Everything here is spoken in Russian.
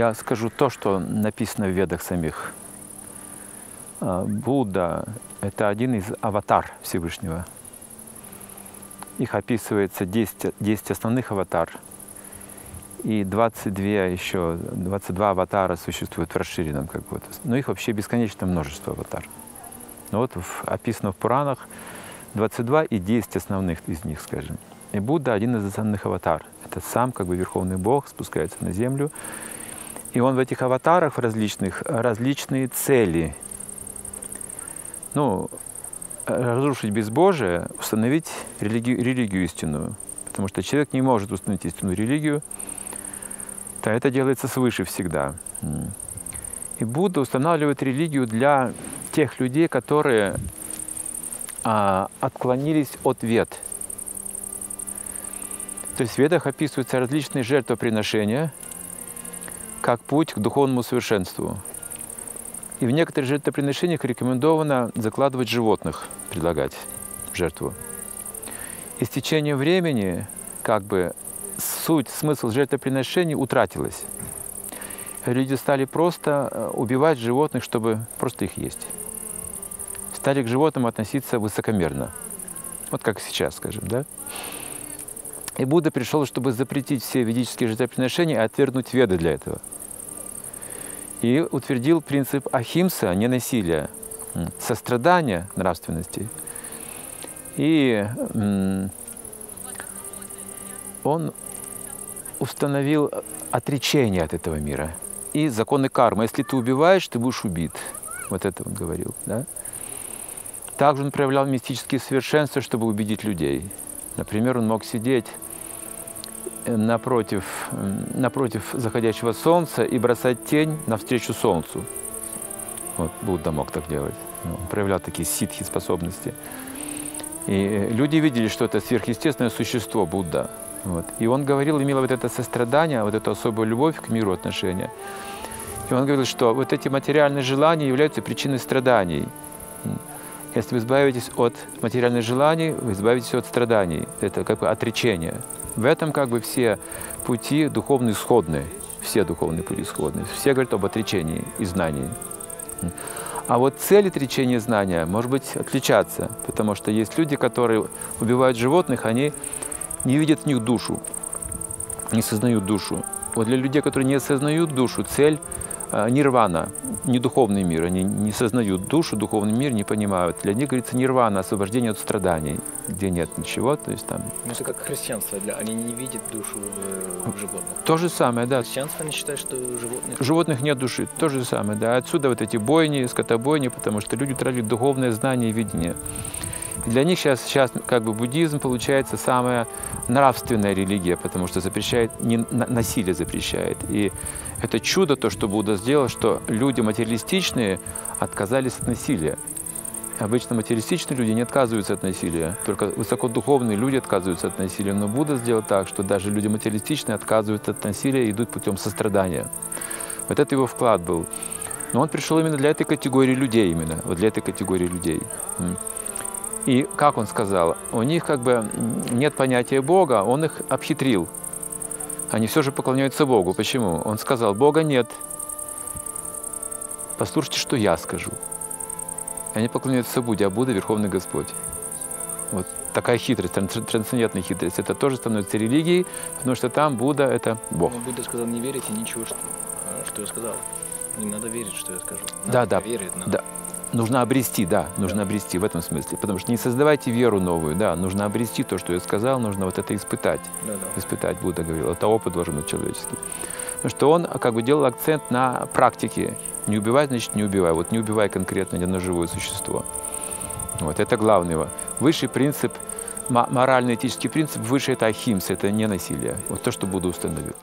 Я скажу то, что написано в ведах самих. А, Будда – это один из аватар Всевышнего. Их описывается 10, 10 основных аватар. И 22 еще, 22 аватара существуют в расширенном как бы. Но их вообще бесконечное множество аватар. Но вот в, описано в Пуранах 22 и 10 основных из них, скажем. И Будда один из основных аватар. Это сам как бы Верховный Бог спускается на землю. И он в этих аватарах различных различные цели. Ну, разрушить безбожие, установить религию, религию истинную. Потому что человек не может установить истинную религию, то это делается свыше всегда. И Будда устанавливает религию для тех людей, которые а, отклонились от вет. То есть в ведах описываются различные жертвоприношения как путь к духовному совершенству. И в некоторых жертвоприношениях рекомендовано закладывать животных, предлагать жертву. И с течением времени как бы суть, смысл жертвоприношений утратилась. Люди стали просто э, убивать животных, чтобы просто их есть. Стали к животным относиться высокомерно. Вот как сейчас, скажем, да? И Будда пришел, чтобы запретить все ведические жертвоприношения и отвергнуть веды для этого. И утвердил принцип ахимса, ненасилия, сострадания нравственности. И он установил отречение от этого мира и законы кармы. Если ты убиваешь, ты будешь убит. Вот это он говорил. Да? Также он проявлял мистические совершенства, чтобы убедить людей. Например, он мог сидеть напротив, напротив заходящего солнца и бросать тень навстречу солнцу. Вот Будда мог так делать. Он проявлял такие ситхи способности. И люди видели, что это сверхъестественное существо Будда. Вот. И он говорил, имел вот это сострадание, вот эту особую любовь к миру отношения. И он говорил, что вот эти материальные желания являются причиной страданий. Если вы избавитесь от материальных желаний, вы избавитесь от страданий. Это как бы отречение. В этом как бы все пути духовные сходные. Все духовные пути сходные. Все говорят об отречении и знании. А вот цель отречения знания может быть отличаться, потому что есть люди, которые убивают животных, они не видят в них душу, не сознают душу. Вот для людей, которые не осознают душу, цель нирвана, не духовный мир. Они не сознают душу, духовный мир не понимают. Для них, говорится, нирвана, освобождение от страданий, где нет ничего. То есть там... Ну, это как христианство. Для... Они не видят душу в, в животных. То же самое, да. Христианство, они считают, что животных... Животных нет души. То же самое, да. Отсюда вот эти бойни, скотобойни, потому что люди тратят духовное знание и видение. Для них сейчас, сейчас как бы буддизм получается самая нравственная религия, потому что запрещает, не, насилие запрещает. И это чудо, то, что Будда сделал, что люди материалистичные отказались от насилия. Обычно материалистичные люди не отказываются от насилия, только высокодуховные люди отказываются от насилия. Но Будда сделал так, что даже люди материалистичные отказываются от насилия и идут путем сострадания. Вот это его вклад был. Но он пришел именно для этой категории людей, именно, вот для этой категории людей. И как он сказал, у них как бы нет понятия Бога, он их обхитрил. Они все же поклоняются Богу. Почему? Он сказал, Бога нет. Послушайте, что я скажу. Они поклоняются Будде, а Будда – Верховный Господь. Вот такая хитрость, трансцендентная хитрость. Это тоже становится религией, потому что там Будда – это Бог. Но Будда сказал, не верите ничего, что, что я сказал. Не надо верить, что я скажу. Надо да, да. Верить, надо. да. Нужно обрести, да, нужно обрести в этом смысле. Потому что не создавайте веру новую, да, нужно обрести то, что я сказал, нужно вот это испытать. Да, да. Испытать, Будда говорил. Это опыт должен быть человеческий. Потому что он как бы делал акцент на практике. Не убивай, значит, не убивай. Вот не убивай конкретно ни одно живое существо. Вот, это главное. Высший принцип, морально-этический принцип, выше это ахимс, это не насилие. Вот то, что Будда установил.